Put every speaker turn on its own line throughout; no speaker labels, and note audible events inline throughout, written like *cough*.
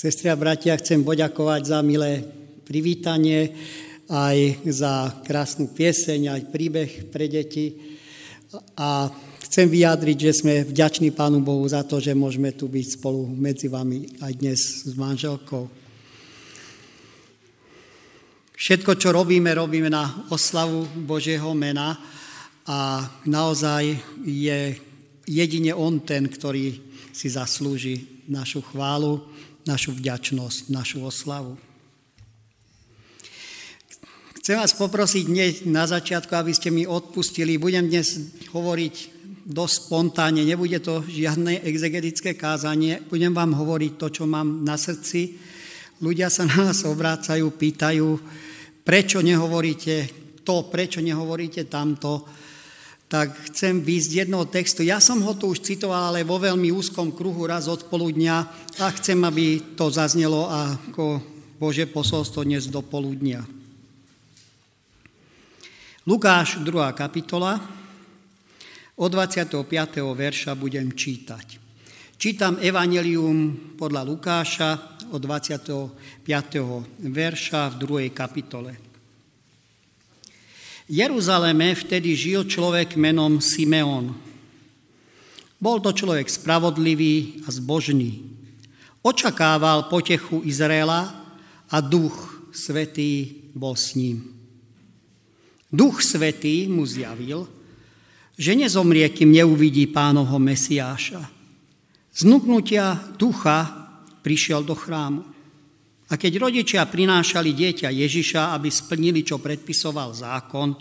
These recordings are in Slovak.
Sestri a bratia, chcem poďakovať za milé privítanie, aj za krásnu pieseň, aj príbeh pre deti. A chcem vyjadriť, že sme vďační Pánu Bohu za to, že môžeme tu byť spolu medzi vami aj dnes s manželkou. Všetko, čo robíme, robíme na oslavu Božieho mena a naozaj je jedine On ten, ktorý si zaslúži našu chválu našu vďačnosť, našu oslavu. Chcem vás poprosiť dnes na začiatku, aby ste mi odpustili. Budem dnes hovoriť dosť spontánne, nebude to žiadne exegetické kázanie, budem vám hovoriť to, čo mám na srdci. Ľudia sa na nás obrácajú, pýtajú, prečo nehovoríte to, prečo nehovoríte tamto tak chcem výjsť z jednoho textu. Ja som ho tu už citoval, ale vo veľmi úzkom kruhu raz od poludnia a chcem, aby to zaznelo ako Bože posolstvo dnes do poludnia. Lukáš, 2. kapitola, od 25. verša budem čítať. Čítam Evangelium podľa Lukáša od 25. verša v 2. kapitole. Jeruzaleme vtedy žil človek menom Simeon. Bol to človek spravodlivý a zbožný. Očakával potechu Izraela a duch svetý bol s ním. Duch svetý mu zjavil, že nezomrie, kým neuvidí pánovho Mesiáša. Znuknutia ducha prišiel do chrámu. A keď rodičia prinášali dieťa Ježiša, aby splnili, čo predpisoval zákon,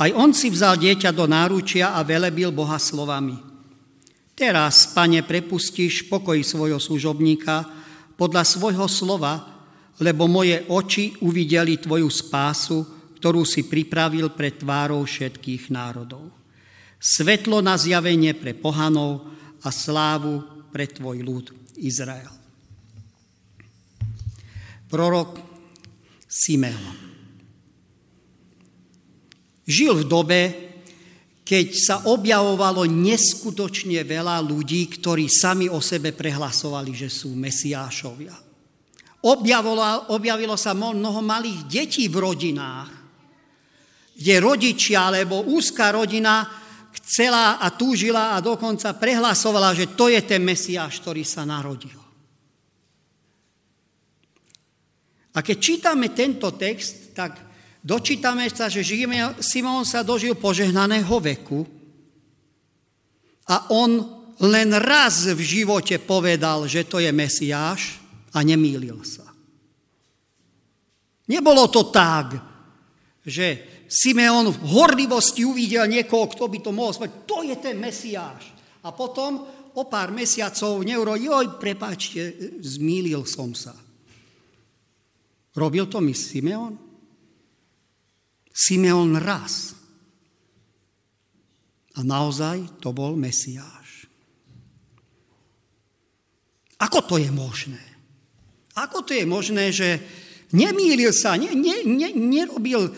aj on si vzal dieťa do náručia a velebil Boha slovami. Teraz, pane, prepustíš pokoj svojho služobníka podľa svojho slova, lebo moje oči uvideli tvoju spásu, ktorú si pripravil pre tvárou všetkých národov. Svetlo na zjavenie pre pohanov a slávu pre tvoj ľud Izrael prorok Simeon. Žil v dobe, keď sa objavovalo neskutočne veľa ľudí, ktorí sami o sebe prehlasovali, že sú mesiášovia. Objavilo, objavilo sa mnoho malých detí v rodinách, kde rodičia alebo úzka rodina chcela a túžila a dokonca prehlasovala, že to je ten Mesiáš, ktorý sa narodil. A keď čítame tento text, tak dočítame sa, že Simon sa dožil požehnaného veku a on len raz v živote povedal, že to je Mesiáš a nemýlil sa. Nebolo to tak, že Simeon v horlivosti uvidel niekoho, kto by to mohol spraviť. To je ten Mesiáš. A potom o pár mesiacov neuro, joj, prepáčte, zmýlil som sa. Robil to mi Simeon? Simeon raz. A naozaj to bol Mesiáš. Ako to je možné? Ako to je možné, že nemýlil sa, ne, ne, ne, nerobil,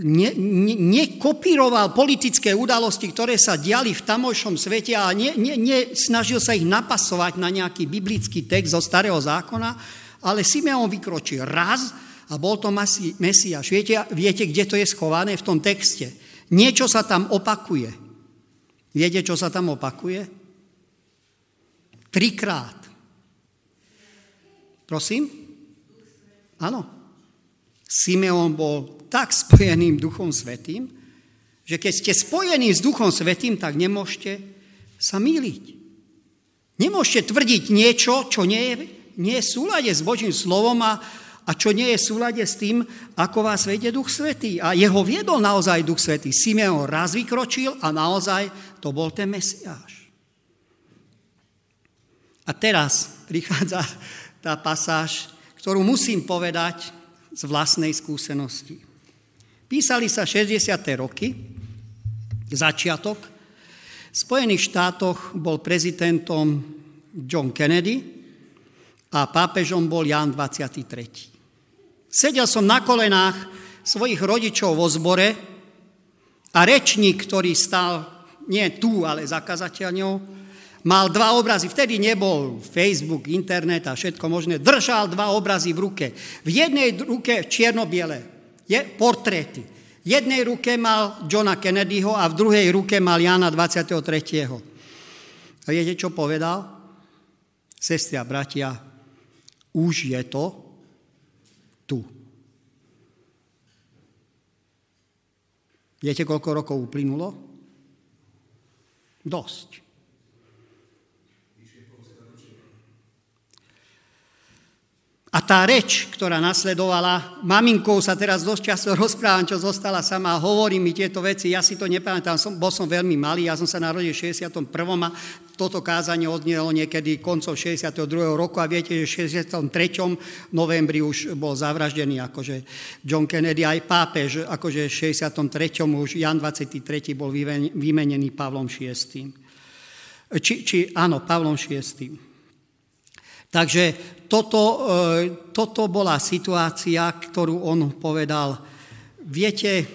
ne, ne, nekopíroval politické udalosti, ktoré sa diali v tamojšom svete a ne, ne, ne, sa ich napasovať na nejaký biblický text zo starého zákona, ale Simeon vykročil raz a bol to Mesiáš. Viete, viete, kde to je schované v tom texte? Niečo sa tam opakuje. Viete, čo sa tam opakuje? Trikrát. Prosím? Áno. Simeon bol tak spojeným Duchom Svetým, že keď ste spojení s Duchom Svetým, tak nemôžete sa míliť. Nemôžete tvrdiť niečo, čo nie je nie je v súlade s Božím slovom a, a čo nie je v súlade s tým, ako vás vedie Duch Svetý. A jeho viedol naozaj Duch Svetý. Simeon raz vykročil a naozaj to bol ten Mesiáš. A teraz prichádza tá pasáž, ktorú musím povedať z vlastnej skúsenosti. Písali sa 60. roky, začiatok. V Spojených štátoch bol prezidentom John Kennedy, a pápežom bol Ján 23. Sedel som na kolenách svojich rodičov vo zbore a rečník, ktorý stal nie tu, ale za kazateľňou, mal dva obrazy, vtedy nebol Facebook, internet a všetko možné, držal dva obrazy v ruke. V jednej ruke čierno-biele, je portréty. V jednej ruke mal Johna Kennedyho a v druhej ruke mal Jana 23. A viete, čo povedal? Sestri a bratia, už je to tu. Viete, koľko rokov uplynulo? Dosť. A tá reč, ktorá nasledovala, maminkou sa teraz dosť často rozprávam, čo zostala sama, hovorí mi tieto veci, ja si to nepamätám, som, bol som veľmi malý, ja som sa narodil v 61. a toto kázanie odnielo niekedy koncov 62. roku a viete, že v 63. novembri už bol zavraždený akože John Kennedy, aj pápež, akože v 63. už Jan 23. bol vymenený Pavlom VI. Či, či áno, Pavlom VI. Takže toto, e, toto bola situácia, ktorú on povedal. Viete,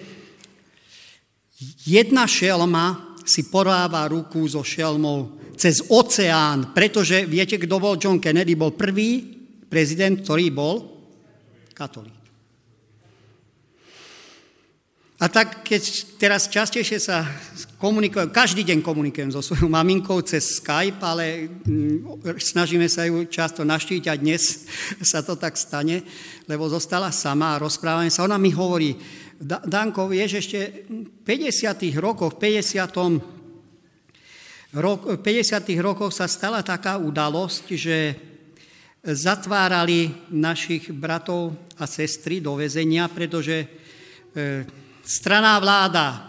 jedna šelma si poráva ruku so šelmou cez oceán, pretože viete, kto bol John Kennedy? Bol prvý prezident, ktorý bol katolík. A tak, keď teraz častejšie sa komunikujem, každý deň komunikujem so svojou maminkou cez Skype, ale mm, snažíme sa ju často naštíť a dnes *laughs* sa to tak stane, lebo zostala sama a rozprávame sa. Ona mi hovorí, Danko, vieš, ešte v 50. rokoch, v 50. Rok, 50. rokoch sa stala taká udalosť, že zatvárali našich bratov a sestry do väzenia, pretože e, straná vláda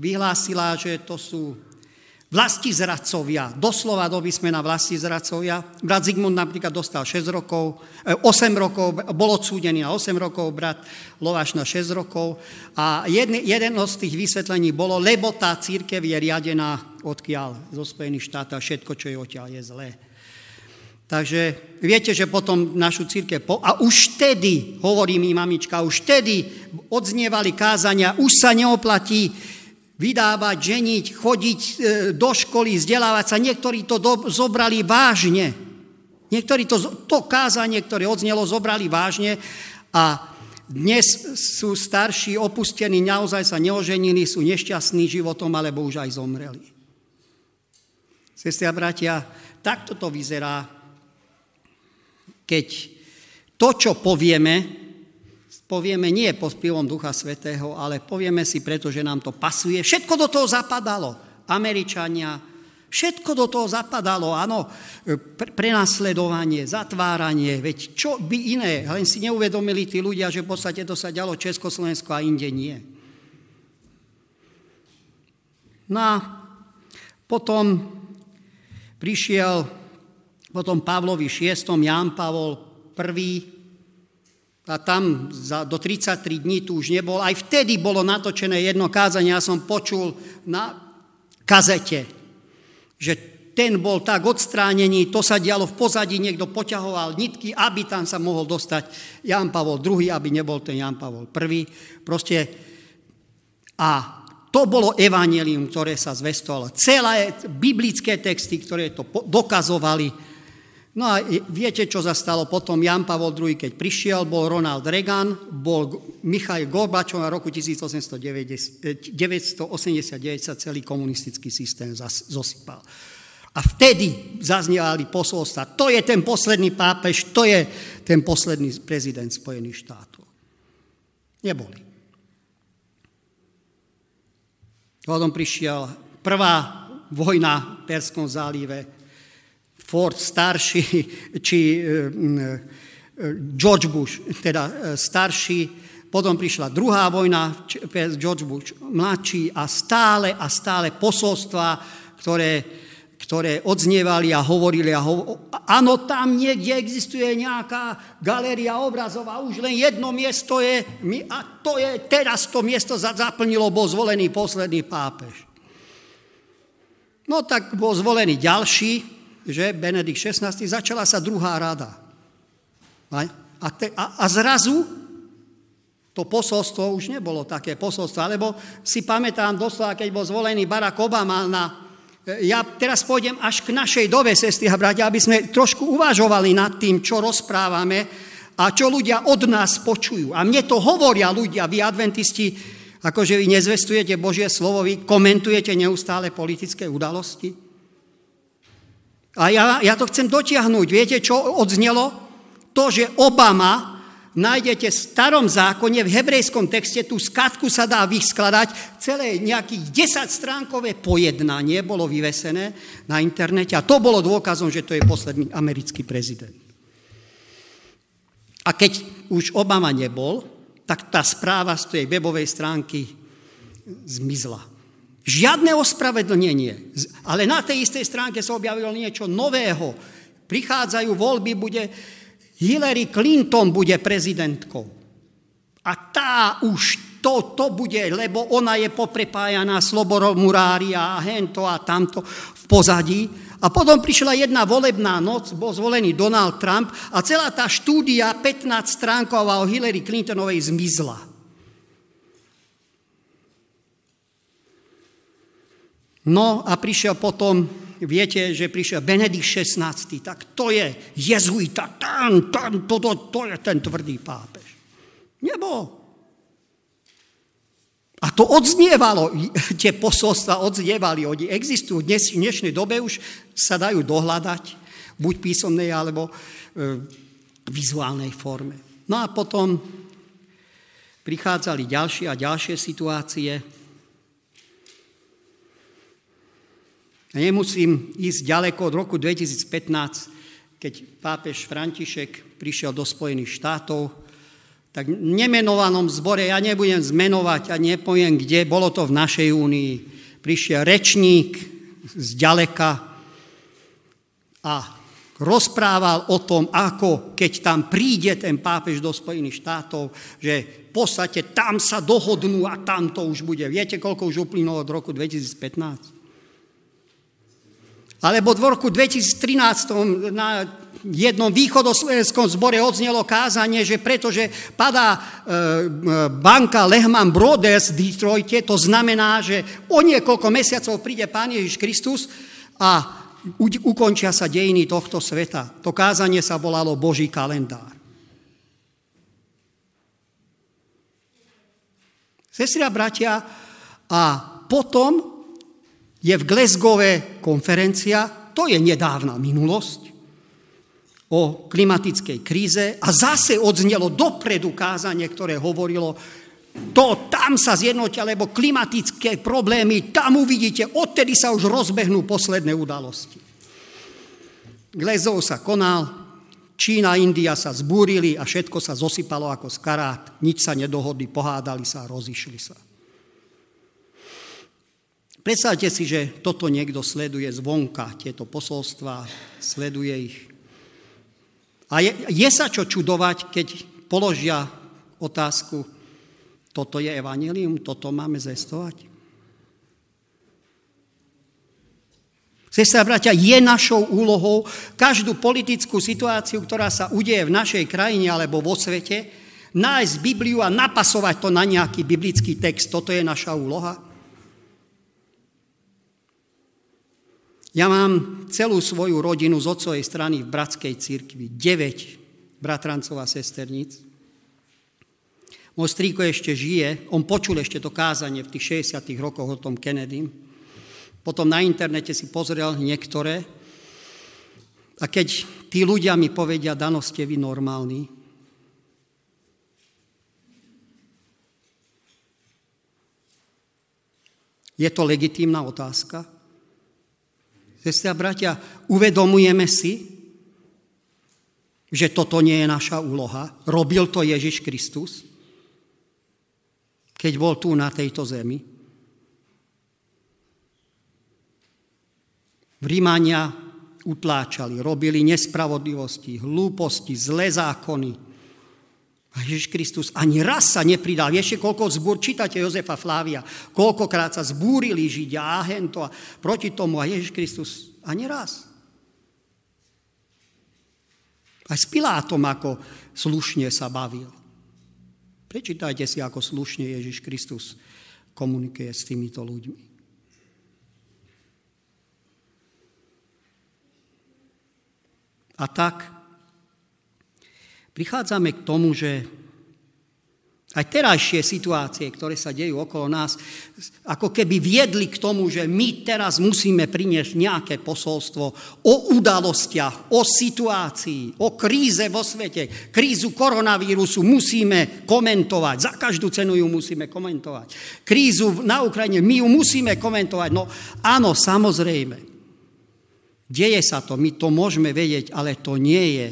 vyhlásila, že to sú vlasti zradcovia, doslova do vysmena vlasti zradcovia. Brat Zigmund napríklad dostal 6 rokov, 8 eh, rokov, bol odsúdený na 8 rokov, brat Lovaš na 6 rokov. A jedno, jeden z tých vysvetlení bolo, lebo tá církev je riadená odkiaľ zo Spojených štátov, všetko, čo je odtiaľ, je zlé. Takže viete, že potom našu církev... Po... A už vtedy, hovorí mi mamička, už vtedy odznievali kázania, už sa neoplatí vydávať, ženiť, chodiť e, do školy, vzdelávať sa. Niektorí to do, zobrali vážne. Niektorí to, to kázanie, ktoré odznelo, zobrali vážne a dnes sú starší, opustení, naozaj sa neoženili, sú nešťastní životom, alebo už aj zomreli. Sestri a bratia, takto to vyzerá keď to, čo povieme, povieme nie pod vplyvom Ducha Svetého, ale povieme si, pretože nám to pasuje. Všetko do toho zapadalo. Američania, všetko do toho zapadalo, áno, prenasledovanie, zatváranie, veď čo by iné, len si neuvedomili tí ľudia, že v podstate to sa ďalo Československo a inde nie. No a potom prišiel potom Pavlovi VI, Jan Pavol I, a tam za, do 33 dní tu už nebol. Aj vtedy bolo natočené jedno kázanie, ja som počul na kazete, že ten bol tak odstránený, to sa dialo v pozadí, niekto poťahoval nitky, aby tam sa mohol dostať Jan Pavol II, aby nebol ten Jan Pavol I. Proste a to bolo evanelium, ktoré sa zvestovalo. Celé biblické texty, ktoré to dokazovali, No a viete, čo zastalo potom Jan Pavol II, keď prišiel, bol Ronald Reagan, bol Michail Gorbačov a roku 1889 sa celý komunistický systém zosypal. A vtedy zaznievali posolstva, to je ten posledný pápež, to je ten posledný prezident Spojených štátov. Neboli. Potom prišiel prvá vojna v Perskom zálive, Ford starší, či e, e, George Bush, teda e, starší, potom prišla druhá vojna, George Bush mladší a stále a stále posolstva, ktoré, ktoré odznievali a hovorili, a ho, áno, tam niekde existuje nejaká galéria obrazov a už len jedno miesto je, a to je, teraz to miesto zaplnilo, bol zvolený posledný pápež. No tak bol zvolený ďalší, že Benedikt XVI, začala sa druhá rada. A, te, a, a zrazu to posolstvo už nebolo také posolstvo, lebo si pamätám doslova, keď bol zvolený Barack Obama na ja teraz pôjdem až k našej dobe, sestry a bratia, aby sme trošku uvažovali nad tým, čo rozprávame a čo ľudia od nás počujú. A mne to hovoria ľudia, vy adventisti, akože vy nezvestujete Božie slovo, vy komentujete neustále politické udalosti. A ja, ja to chcem dotiahnuť. Viete, čo odznelo? To, že Obama nájdete v starom zákone, v hebrejskom texte, tú skladku sa dá vyskladať, celé nejakých 10 stránkové pojednanie bolo vyvesené na internete a to bolo dôkazom, že to je posledný americký prezident. A keď už Obama nebol, tak tá správa z tej webovej stránky zmizla. Žiadne ospravedlnenie, ale na tej istej stránke sa objavilo niečo nového. Prichádzajú voľby, bude Hillary Clinton bude prezidentkou. A tá už to, to bude, lebo ona je poprepájaná Sloboromurária a hento a tamto v pozadí. A potom prišla jedna volebná noc, bol zvolený Donald Trump a celá tá štúdia 15 stránková o Hillary Clintonovej zmizla. No a prišiel potom viete, že prišiel Benedikt XVI, tak to je jezuita, ten, ten, to, to, to je ten tvrdý pápež. Nebol. A to odznievalo, *laughs* tie posolstva odznievali, oni existujú. Dnes, v dnešnej dobe už sa dajú dohľadať, buď písomnej, alebo e, vizuálnej forme. No a potom prichádzali ďalšie a ďalšie situácie, nemusím ísť ďaleko od roku 2015, keď pápež František prišiel do Spojených štátov, tak v nemenovanom zbore, ja nebudem zmenovať a nepoviem kde, bolo to v našej únii, prišiel rečník z ďaleka a rozprával o tom, ako keď tam príde ten pápež do Spojených štátov, že v podstate tam sa dohodnú a tam to už bude. Viete, koľko už uplynulo od roku 2015? Alebo v roku 2013 na jednom východoslovenskom zbore odznelo kázanie, že pretože padá e, e, banka Lehman Brothers v Detroite, to znamená, že o niekoľko mesiacov príde Pán Ježiš Kristus a ukončia sa dejiny tohto sveta. To kázanie sa volalo Boží kalendár. Sestri a bratia, a potom je v Glasgowe konferencia, to je nedávna minulosť, o klimatickej kríze a zase odznelo dopredu kázanie, ktoré hovorilo, to tam sa zjednotia, lebo klimatické problémy, tam uvidíte, odtedy sa už rozbehnú posledné udalosti. Glezov sa konal, Čína, India sa zbúrili a všetko sa zosypalo ako z karát, nič sa nedohodli, pohádali sa rozišli sa. Predstavte si, že toto niekto sleduje zvonka, tieto posolstva, sleduje ich. A je, je sa čo čudovať, keď položia otázku, toto je evanelium, toto máme zestovať? Sestra bratia, je našou úlohou každú politickú situáciu, ktorá sa udeje v našej krajine alebo vo svete, nájsť Bibliu a napasovať to na nejaký biblický text. Toto je naša úloha. Ja mám celú svoju rodinu z otcovej strany v bratskej cirkvi. 9 bratrancov a sesterníc. Môj strýko ešte žije, on počul ešte to kázanie v tých 60 rokoch o tom Kennedy. Potom na internete si pozrel niektoré. A keď tí ľudia mi povedia, Dano, ste vy normálni, je to legitímna otázka? Sestri a bratia, uvedomujeme si, že toto nie je naša úloha. Robil to Ježiš Kristus, keď bol tu na tejto zemi. V Rímania utláčali, robili nespravodlivosti, hlúposti, zlé zákony, a Ježiš Kristus ani raz sa nepridal. Vieš, koľko zbúr, čítate Jozefa Flávia, koľkokrát sa zbúrili Židia a hento a proti tomu a Ježiš Kristus ani raz. Aj s Pilátom ako slušne sa bavil. Prečítajte si, ako slušne Ježiš Kristus komunikuje s týmito ľuďmi. A tak prichádzame k tomu, že aj terajšie situácie, ktoré sa dejú okolo nás, ako keby viedli k tomu, že my teraz musíme priniesť nejaké posolstvo o udalostiach, o situácii, o kríze vo svete. Krízu koronavírusu musíme komentovať, za každú cenu ju musíme komentovať. Krízu na Ukrajine, my ju musíme komentovať. No áno, samozrejme. Deje sa to, my to môžeme vedieť, ale to nie je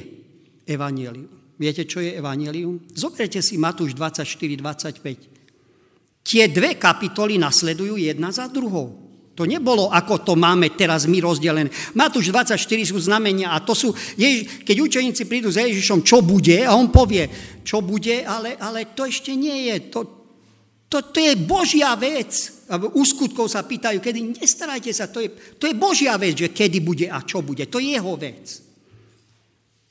evanielium. Viete, čo je evanelium? Zoberte si Matúš 24-25. Tie dve kapitoly nasledujú jedna za druhou. To nebolo, ako to máme teraz my rozdelené. Matúš 24 sú znamenia a to sú, Ježiš, keď učeníci prídu za Ježišom, čo bude, a on povie, čo bude, ale, ale to ešte nie je. To, to, to je Božia vec. A u skutkov sa pýtajú, kedy, nestarajte sa, to je, to je Božia vec, že kedy bude a čo bude. To je jeho vec.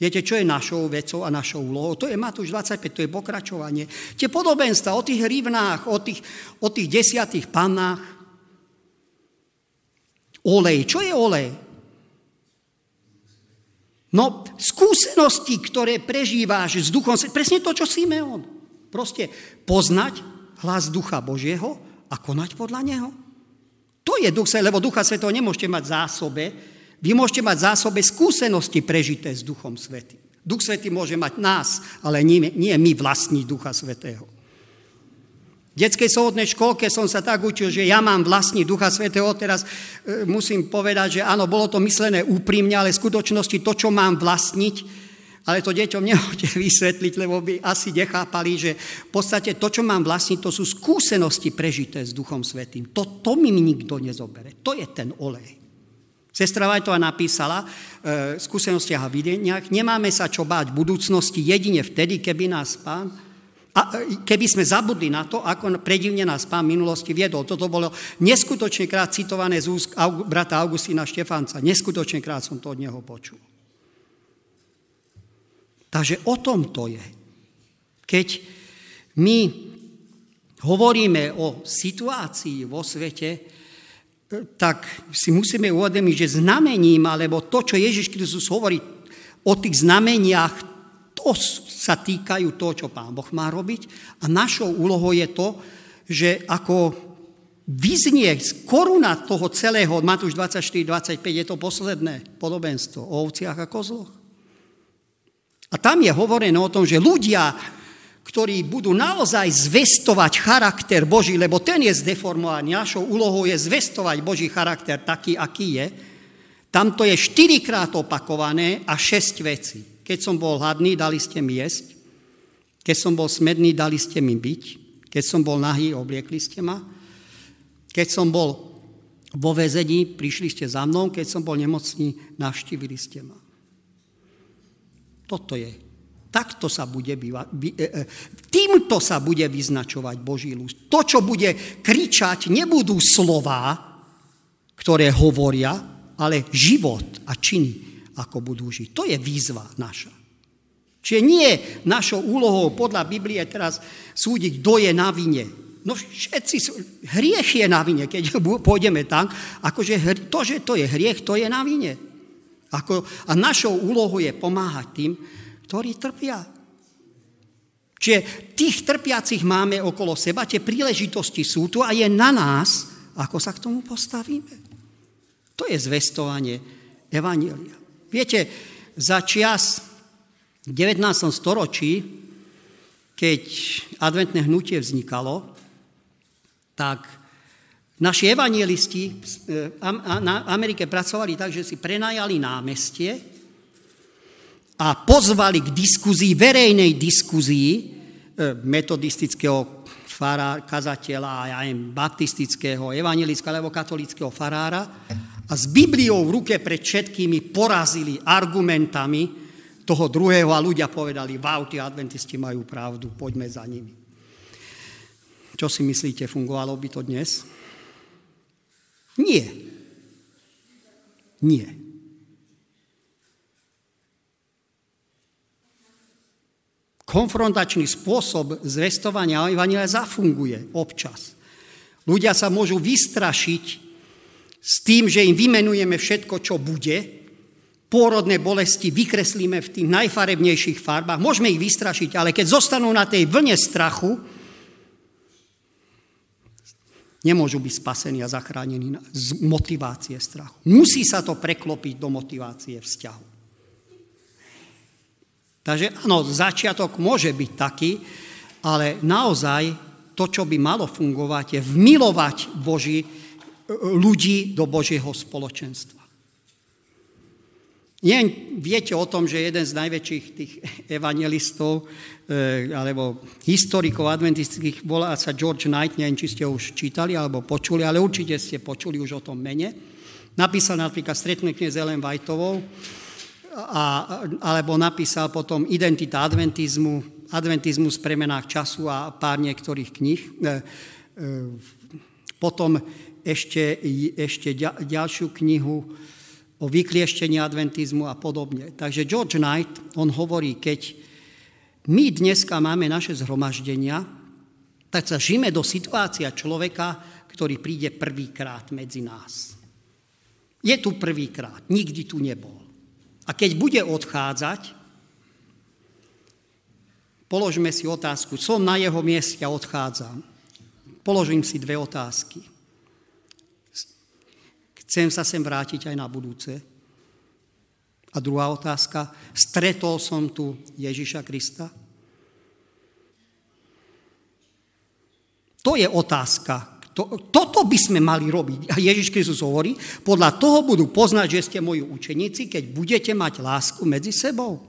Viete, čo je našou vecou a našou úlohou? To je Matúš 25, to je pokračovanie. Tie podobenstva o tých rivnách, o tých, o tých desiatých pannách. Olej. Čo je olej? No, skúsenosti, ktoré prežíváš s duchom, presne to, čo Simeon. Proste poznať hlas ducha Božieho a konať podľa neho. To je duch, lebo ducha svetého nemôžete mať v zásobe, vy môžete mať zásobe skúsenosti prežité s Duchom Svetým. Duch Svetý môže mať nás, ale nie, nie my vlastní Ducha Svetého. V detskej sovodnej školke som sa tak učil, že ja mám vlastní Ducha Svetého. Teraz e, musím povedať, že áno, bolo to myslené úprimne, ale v skutočnosti to, čo mám vlastniť, ale to deťom *laughs* nehoďte vysvetliť, lebo by asi nechápali, že v podstate to, čo mám vlastniť, to sú skúsenosti prežité s Duchom Svetým. To, to mi nikto nezobere. To je ten olej. Sestra Vajtová napísala e, v skúsenostiach a videniach, nemáme sa čo báť v budúcnosti jedine vtedy, keby nás pán, a e, keby sme zabudli na to, ako predivne nás pán minulosti viedol. Toto bolo neskutočne krát citované z úst brata Augustína Štefanca. Neskutočne krát som to od neho počul. Takže o tom to je. Keď my hovoríme o situácii vo svete, tak si musíme uvedomiť, že znamením, alebo to, čo Ježiš Kristus hovorí o tých znameniach, to sa týkajú toho, čo Pán Boh má robiť. A našou úlohou je to, že ako vyznie koruna toho celého, Matúš 24-25, je to posledné podobenstvo o ovciach a kozloch. A tam je hovorené o tom, že ľudia ktorí budú naozaj zvestovať charakter Boží, lebo ten je zdeformovaný. Našou úlohou je zvestovať Boží charakter taký, aký je. Tam to je štyrikrát opakované a šesť vecí. Keď som bol hladný, dali ste mi jesť. Keď som bol smedný, dali ste mi byť. Keď som bol nahý, obliekli ste ma. Keď som bol vo väzení, prišli ste za mnou. Keď som bol nemocný, navštívili ste ma. Toto je Takto sa bude býva, by, e, e, týmto sa bude vyznačovať Boží lúst. To, čo bude kričať, nebudú slova, ktoré hovoria, ale život a činy, ako budú žiť. To je výzva naša. Čiže nie našou úlohou podľa Biblie teraz súdiť, kto je na vine. No všetci sú, hriech je na vine, keď *laughs* pôjdeme tam, akože to, že to je hriech, to je na vine. Ako, a našou úlohou je pomáhať tým, ktorí trpia. Čiže tých trpiacich máme okolo seba, tie príležitosti sú tu a je na nás, ako sa k tomu postavíme. To je zvestovanie Evanielia. Viete, za čias v 19. storočí, keď adventné hnutie vznikalo, tak naši evangelisti v Amerike pracovali tak, že si prenajali námestie a pozvali k diskuzii, verejnej diskuzii e, metodistického fará, kazateľa, ja neviem, baptistického, evangelického alebo katolického farára a s Bibliou v ruke pred všetkými porazili argumentami toho druhého a ľudia povedali, wow, tí adventisti majú pravdu, poďme za nimi. Čo si myslíte, fungovalo by to dnes? Nie. Nie. Konfrontačný spôsob zvestovania Evangelia zafunguje občas. Ľudia sa môžu vystrašiť s tým, že im vymenujeme všetko, čo bude, pôrodné bolesti vykreslíme v tých najfarebnejších farbách, môžeme ich vystrašiť, ale keď zostanú na tej vlne strachu, nemôžu byť spasení a zachránení z motivácie strachu. Musí sa to preklopiť do motivácie vzťahu. Takže áno, začiatok môže byť taký, ale naozaj to, čo by malo fungovať, je vmilovať Boží, ľudí do Božieho spoločenstva. Nie, viete o tom, že jeden z najväčších tých evangelistov e, alebo historikov adventistických volá sa George Knight, neviem, či ste už čítali alebo počuli, ale určite ste počuli už o tom mene. Napísal napríklad Stretnutie s Ellen Whiteovou, a, alebo napísal potom Identita adventizmu, Adventizmus v premenách času a pár niektorých kníh. E, e, potom ešte, ešte ďalšiu knihu o vyklieštení adventizmu a podobne. Takže George Knight, on hovorí, keď my dneska máme naše zhromaždenia, tak sa žijeme do situácia človeka, ktorý príde prvýkrát medzi nás. Je tu prvýkrát, nikdy tu nebol. A keď bude odchádzať, položme si otázku, som na jeho mieste a odchádzam. Položím si dve otázky. Chcem sa sem vrátiť aj na budúce. A druhá otázka, stretol som tu Ježiša Krista? To je otázka. To, toto by sme mali robiť. A Ježiš Kristus hovorí, podľa toho budú poznať, že ste moji učeníci, keď budete mať lásku medzi sebou.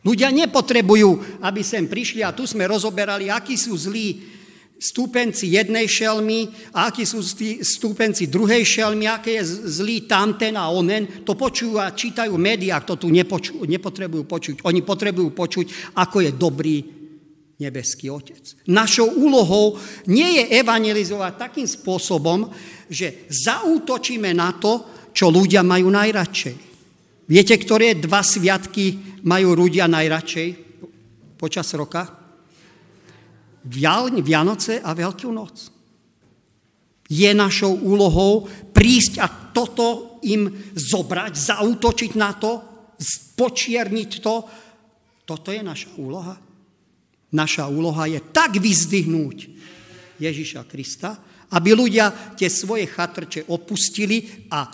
Ľudia nepotrebujú, aby sem prišli a tu sme rozoberali, akí sú zlí stúpenci jednej šelmy a akí sú stúpenci druhej šelmy, aké je zlý tamten a onen, to počujú a čítajú médiá, to tu nepoču, nepotrebujú počuť. Oni potrebujú počuť, ako je dobrý nebeský Otec. Našou úlohou nie je evangelizovať takým spôsobom, že zaútočíme na to, čo ľudia majú najradšej. Viete, ktoré dva sviatky majú ľudia najradšej počas roka? Vianoce a Veľkú noc. Je našou úlohou prísť a toto im zobrať, zautočiť na to, počierniť to. Toto je naša úloha. Naša úloha je tak vyzdvihnúť Ježiša Krista, aby ľudia tie svoje chatrče opustili a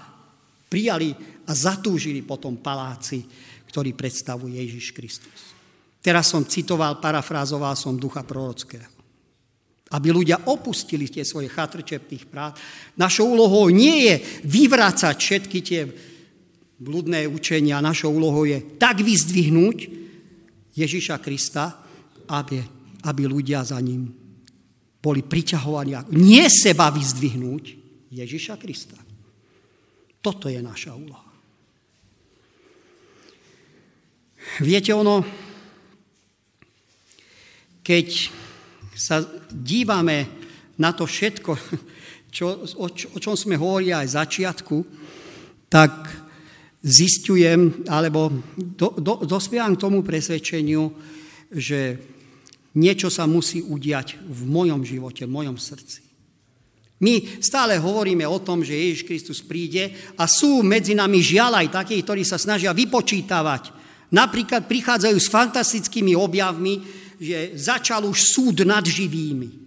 prijali a zatúžili potom paláci, ktorý predstavuje Ježiš Kristus. Teraz som citoval, parafrázoval som ducha prorockého. Aby ľudia opustili tie svoje chatrče tých prác. Našou úlohou nie je vyvrácať všetky tie bludné učenia. Našou úlohou je tak vyzdvihnúť Ježiša Krista, aby, aby ľudia za ním boli priťahovaní. Nie seba vyzdvihnúť Ježiša Krista. Toto je naša úloha. Viete, ono, keď sa dívame na to všetko, čo, o, o čom sme hovorili aj v začiatku, tak zistujem, alebo do, do, dospievam k tomu presvedčeniu, že niečo sa musí udiať v mojom živote, v mojom srdci. My stále hovoríme o tom, že Ježiš Kristus príde a sú medzi nami žiaľ aj takí, ktorí sa snažia vypočítavať. Napríklad prichádzajú s fantastickými objavmi, že začal už súd nad živými.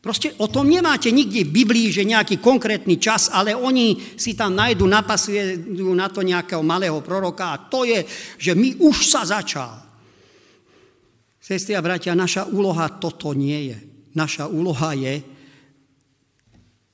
Proste o tom nemáte nikde v Biblii, že nejaký konkrétny čas, ale oni si tam nájdu, napasujú na to nejakého malého proroka a to je, že my už sa začal. Sestri a bratia, naša úloha toto nie je. Naša úloha je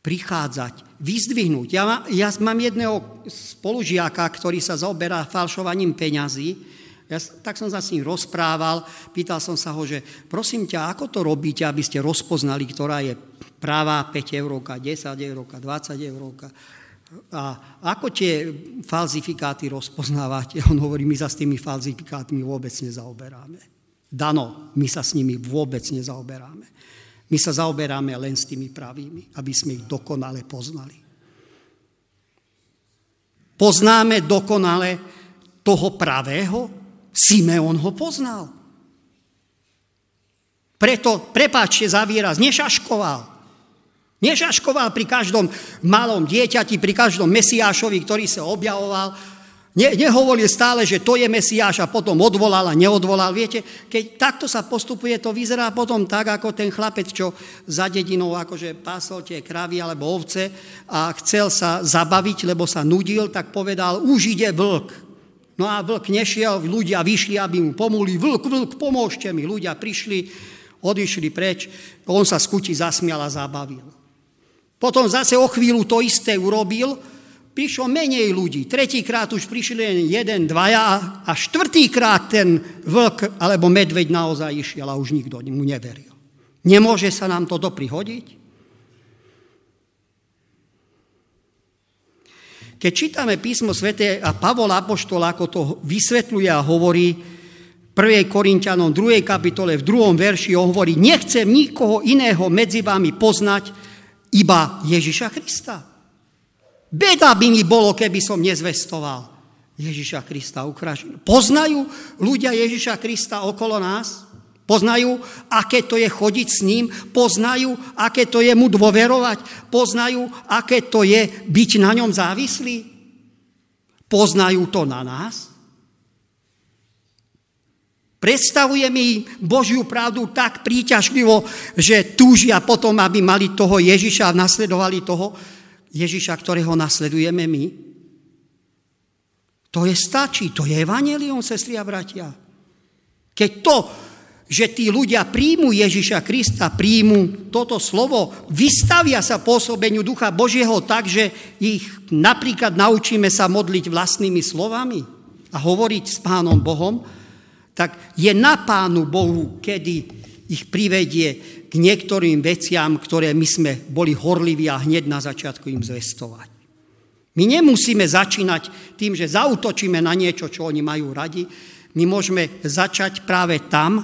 prichádzať, vyzdvihnúť. Ja, ja mám jedného spolužiaka, ktorý sa zaoberá falšovaním peňazí ja, tak som sa s ním rozprával, pýtal som sa ho, že prosím ťa, ako to robíte, aby ste rozpoznali, ktorá je práva 5 eur, 10 eur, 20 eur. A ako tie falzifikáty rozpoznávate? *laughs* On hovorí, my sa s tými falzifikátmi vôbec nezaoberáme. Dano, my sa s nimi vôbec nezaoberáme. My sa zaoberáme len s tými pravými, aby sme ich dokonale poznali. Poznáme dokonale toho pravého, Simeon ho poznal. Preto, prepáčte za výraz, nešaškoval. Nešaškoval pri každom malom dieťati, pri každom mesiášovi, ktorý sa objavoval. Ne, nehovoril stále, že to je Mesiáš a potom odvolal a neodvolal. Viete, keď takto sa postupuje, to vyzerá potom tak, ako ten chlapec, čo za dedinou akože pásol tie kravy alebo ovce a chcel sa zabaviť, lebo sa nudil, tak povedal, už ide vlk. No a vlk nešiel, ľudia vyšli, aby mu pomuli. Vlk, vlk, pomôžte mi. Ľudia prišli, odišli preč. On sa skúti zasmial a zabavil. Potom zase o chvíľu to isté urobil, prišlo menej ľudí. Tretíkrát už prišli len jeden, dvaja a štvrtýkrát ten vlk alebo medveď naozaj išiel a už nikto mu neveril. Nemôže sa nám toto prihodiť? Keď čítame písmo svete a Pavol Apoštol, ako to vysvetľuje a hovorí, 1. Korintianom 2. kapitole, v 2. verši hovorí, nechcem nikoho iného medzi vami poznať, iba Ježiša Krista. Beda by mi bolo, keby som nezvestoval Ježiša Krista Ukražinu. Poznajú ľudia Ježiša Krista okolo nás? Poznajú, aké to je chodiť s ním? Poznajú, aké to je mu dôverovať? Poznajú, aké to je byť na ňom závislý? Poznajú to na nás? Predstavuje mi Božiu pravdu tak príťažlivo, že túžia potom, aby mali toho Ježiša a nasledovali toho, Ježiša, ktorého nasledujeme my? To je stačí, to je evanelium, sestri a bratia. Keď to, že tí ľudia príjmu Ježiša Krista, príjmu toto slovo, vystavia sa pôsobeniu Ducha Božieho tak, že ich napríklad naučíme sa modliť vlastnými slovami a hovoriť s Pánom Bohom, tak je na Pánu Bohu, kedy ich privedie niektorým veciam, ktoré my sme boli horliví a hneď na začiatku im zvestovať. My nemusíme začínať tým, že zautočíme na niečo, čo oni majú radi. My môžeme začať práve tam,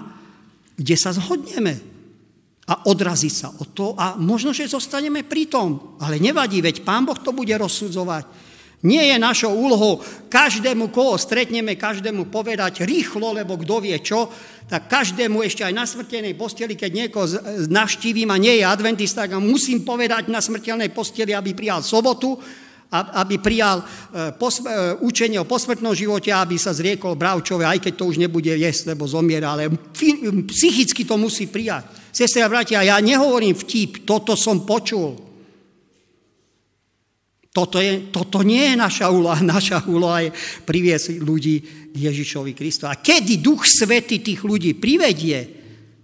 kde sa zhodneme a odraziť sa od toho a možno, že zostaneme pri tom. Ale nevadí, veď Pán Boh to bude rozsudzovať. Nie je našou úlohou každému, koho stretneme, každému povedať rýchlo, lebo kto vie čo, tak každému ešte aj na smrteľnej posteli, keď niekoho navštívim a nie je adventista, tak musím povedať na smrteľnej posteli, aby prijal sobotu, aby prijal e, e, učenie o posmrtnom živote, aby sa zriekol bravčové, aj keď to už nebude jesť, lebo zomiera, ale psychicky to musí prijať. Sestre a bratia, ja nehovorím vtip, toto som počul. Toto, je, toto nie je naša úloha. *laughs* Naša úloha je priviesť ľudí k Ježišovi Kristu. A kedy Duch Svety tých ľudí privedie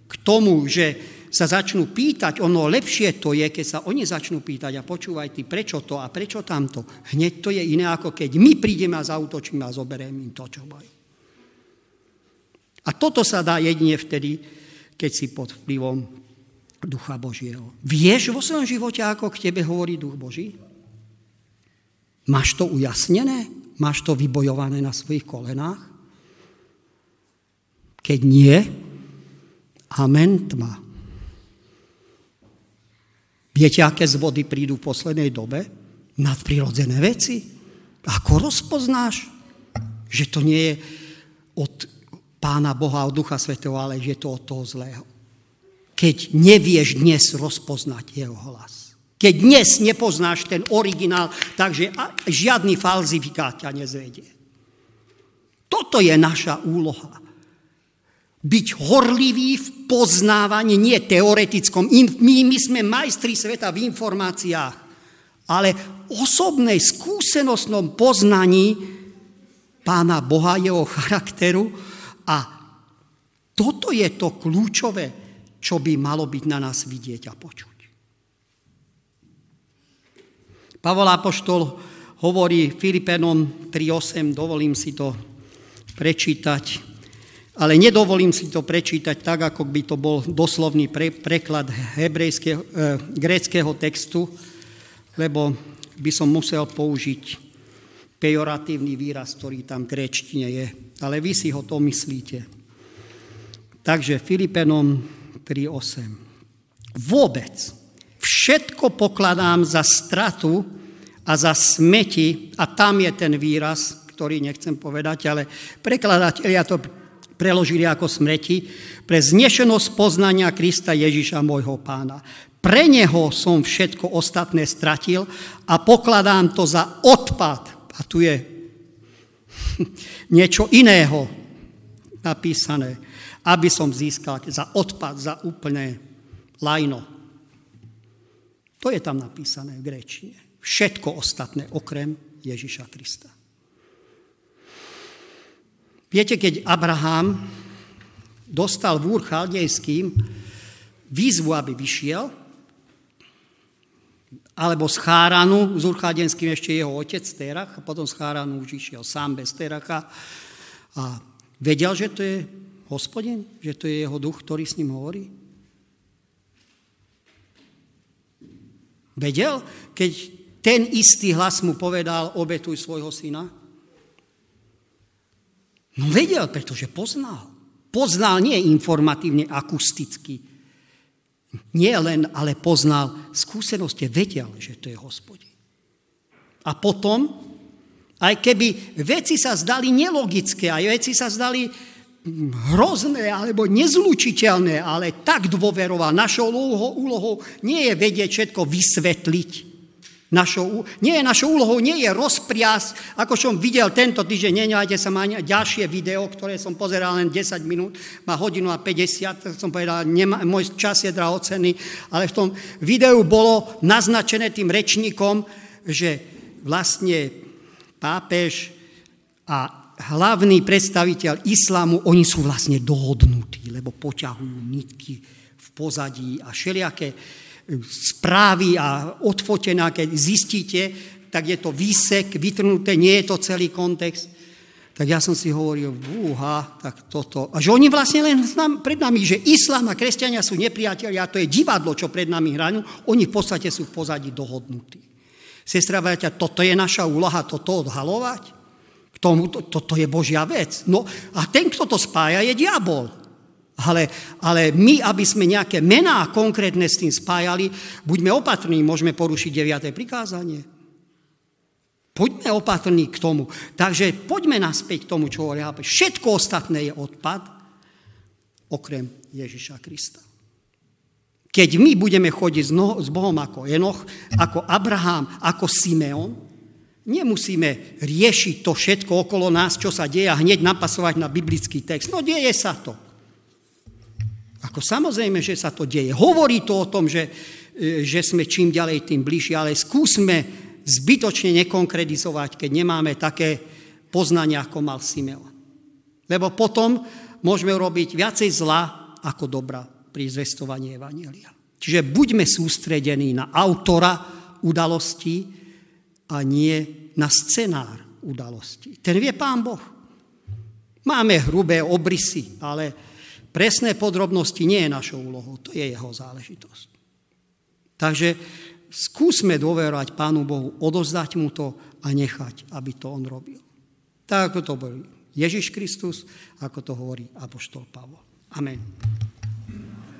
k tomu, že sa začnú pýtať, ono lepšie to je, keď sa oni začnú pýtať a počúvaj ty, prečo to a prečo tamto. Hneď to je iné, ako keď my prídeme a zautočíme a zoberieme im to, čo majú. A toto sa dá jedine vtedy, keď si pod vplyvom Ducha Božieho. Vieš vo svojom živote, ako k tebe hovorí Duch Boží? Máš to ujasnené? Máš to vybojované na svojich kolenách? Keď nie, amen tma. Viete, aké z vody prídu v poslednej dobe? Nadprirodzené veci. Ako rozpoznáš, že to nie je od Pána Boha, od Ducha Svetého, ale že je to od toho zlého? Keď nevieš dnes rozpoznať jeho hlas. Keď dnes nepoznáš ten originál, takže žiadny falzifikát ťa nezvedie. Toto je naša úloha. Byť horlivý v poznávaní, nie teoretickom. My, my sme majstri sveta v informáciách, ale osobnej skúsenostnom poznaní pána Boha, jeho charakteru a toto je to kľúčové, čo by malo byť na nás vidieť a počuť. Pavol Apoštol hovorí Filipenom 3.8, dovolím si to prečítať, ale nedovolím si to prečítať tak, ako by to bol doslovný pre, preklad hebrejského, e, gréckého textu, lebo by som musel použiť pejoratívny výraz, ktorý tam v gréčtine je. Ale vy si ho to myslíte. Takže Filipenom 3.8. Vôbec Všetko pokladám za stratu a za smeti, a tam je ten výraz, ktorý nechcem povedať, ale prekladatelia to preložili ako smreti, pre znešenosť poznania Krista Ježiša môjho pána. Pre neho som všetko ostatné stratil a pokladám to za odpad. A tu je *laughs* niečo iného napísané, aby som získal za odpad, za úplné lajno. To je tam napísané v gréčine. Všetko ostatné okrem Ježiša Krista. Viete, keď Abraham dostal v úr chaldejským výzvu, aby vyšiel, alebo z Cháranu, z Urchádenským ešte jeho otec Terach, a potom z Cháranu už išiel sám bez Teracha a vedel, že to je hospodin, že to je jeho duch, ktorý s ním hovorí? Vedel, keď ten istý hlas mu povedal, obetuj svojho syna? No vedel, pretože poznal. Poznal nie informatívne, akusticky, nie len, ale poznal skúsenosti, vedel, že to je hospodin. A potom, aj keby veci sa zdali nelogické, aj veci sa zdali hrozné alebo nezlučiteľné, ale tak dôveroval. Našou úlohou, nie je vedieť všetko vysvetliť, Našou, nie je našou úlohou, nie je rozpriasť, ako som videl tento týždeň, nenevajte sa ma ďalšie video, ktoré som pozeral len 10 minút, má hodinu a 50, tak som povedal, nema, môj čas je drahocený, ale v tom videu bolo naznačené tým rečníkom, že vlastne pápež a hlavný predstaviteľ islámu, oni sú vlastne dohodnutí, lebo poťahujú nitky v pozadí a všelijaké správy a odfotená, keď zistíte, tak je to výsek, vytrnuté, nie je to celý kontext. Tak ja som si hovoril, búha, tak toto. A že oni vlastne len pred nami, že islám a kresťania sú nepriatelia, to je divadlo, čo pred nami hrajú, oni v podstate sú v pozadí dohodnutí. Sestra Vajaťa, toto je naša úloha, toto odhalovať? Tomu, to, toto je Božia vec. No a ten, kto to spája, je diabol. Ale, ale my, aby sme nejaké mená konkrétne s tým spájali, buďme opatrní, môžeme porušiť 9. prikázanie. Poďme opatrní k tomu. Takže poďme naspäť k tomu, čo hovorí Všetko ostatné je odpad, okrem Ježiša Krista. Keď my budeme chodiť s Bohom ako Enoch, ako Abraham, ako Simeon, nemusíme riešiť to všetko okolo nás, čo sa deje a hneď napasovať na biblický text. No deje sa to. Ako samozrejme, že sa to deje. Hovorí to o tom, že, e, že sme čím ďalej tým bližšie, ale skúsme zbytočne nekonkretizovať, keď nemáme také poznania, ako mal Simeon. Lebo potom môžeme robiť viacej zla ako dobra pri zvestovaní Evanielia. Čiže buďme sústredení na autora udalosti a nie na scenár udalosti. Ten vie Pán Boh. Máme hrubé obrysy, ale Presné podrobnosti nie je našou úlohou, to je jeho záležitosť. Takže skúsme dôverovať Pánu Bohu, odozdať mu to a nechať, aby to on robil. Tak ako to bol Ježiš Kristus, ako to hovorí Apoštol Pavol. Amen.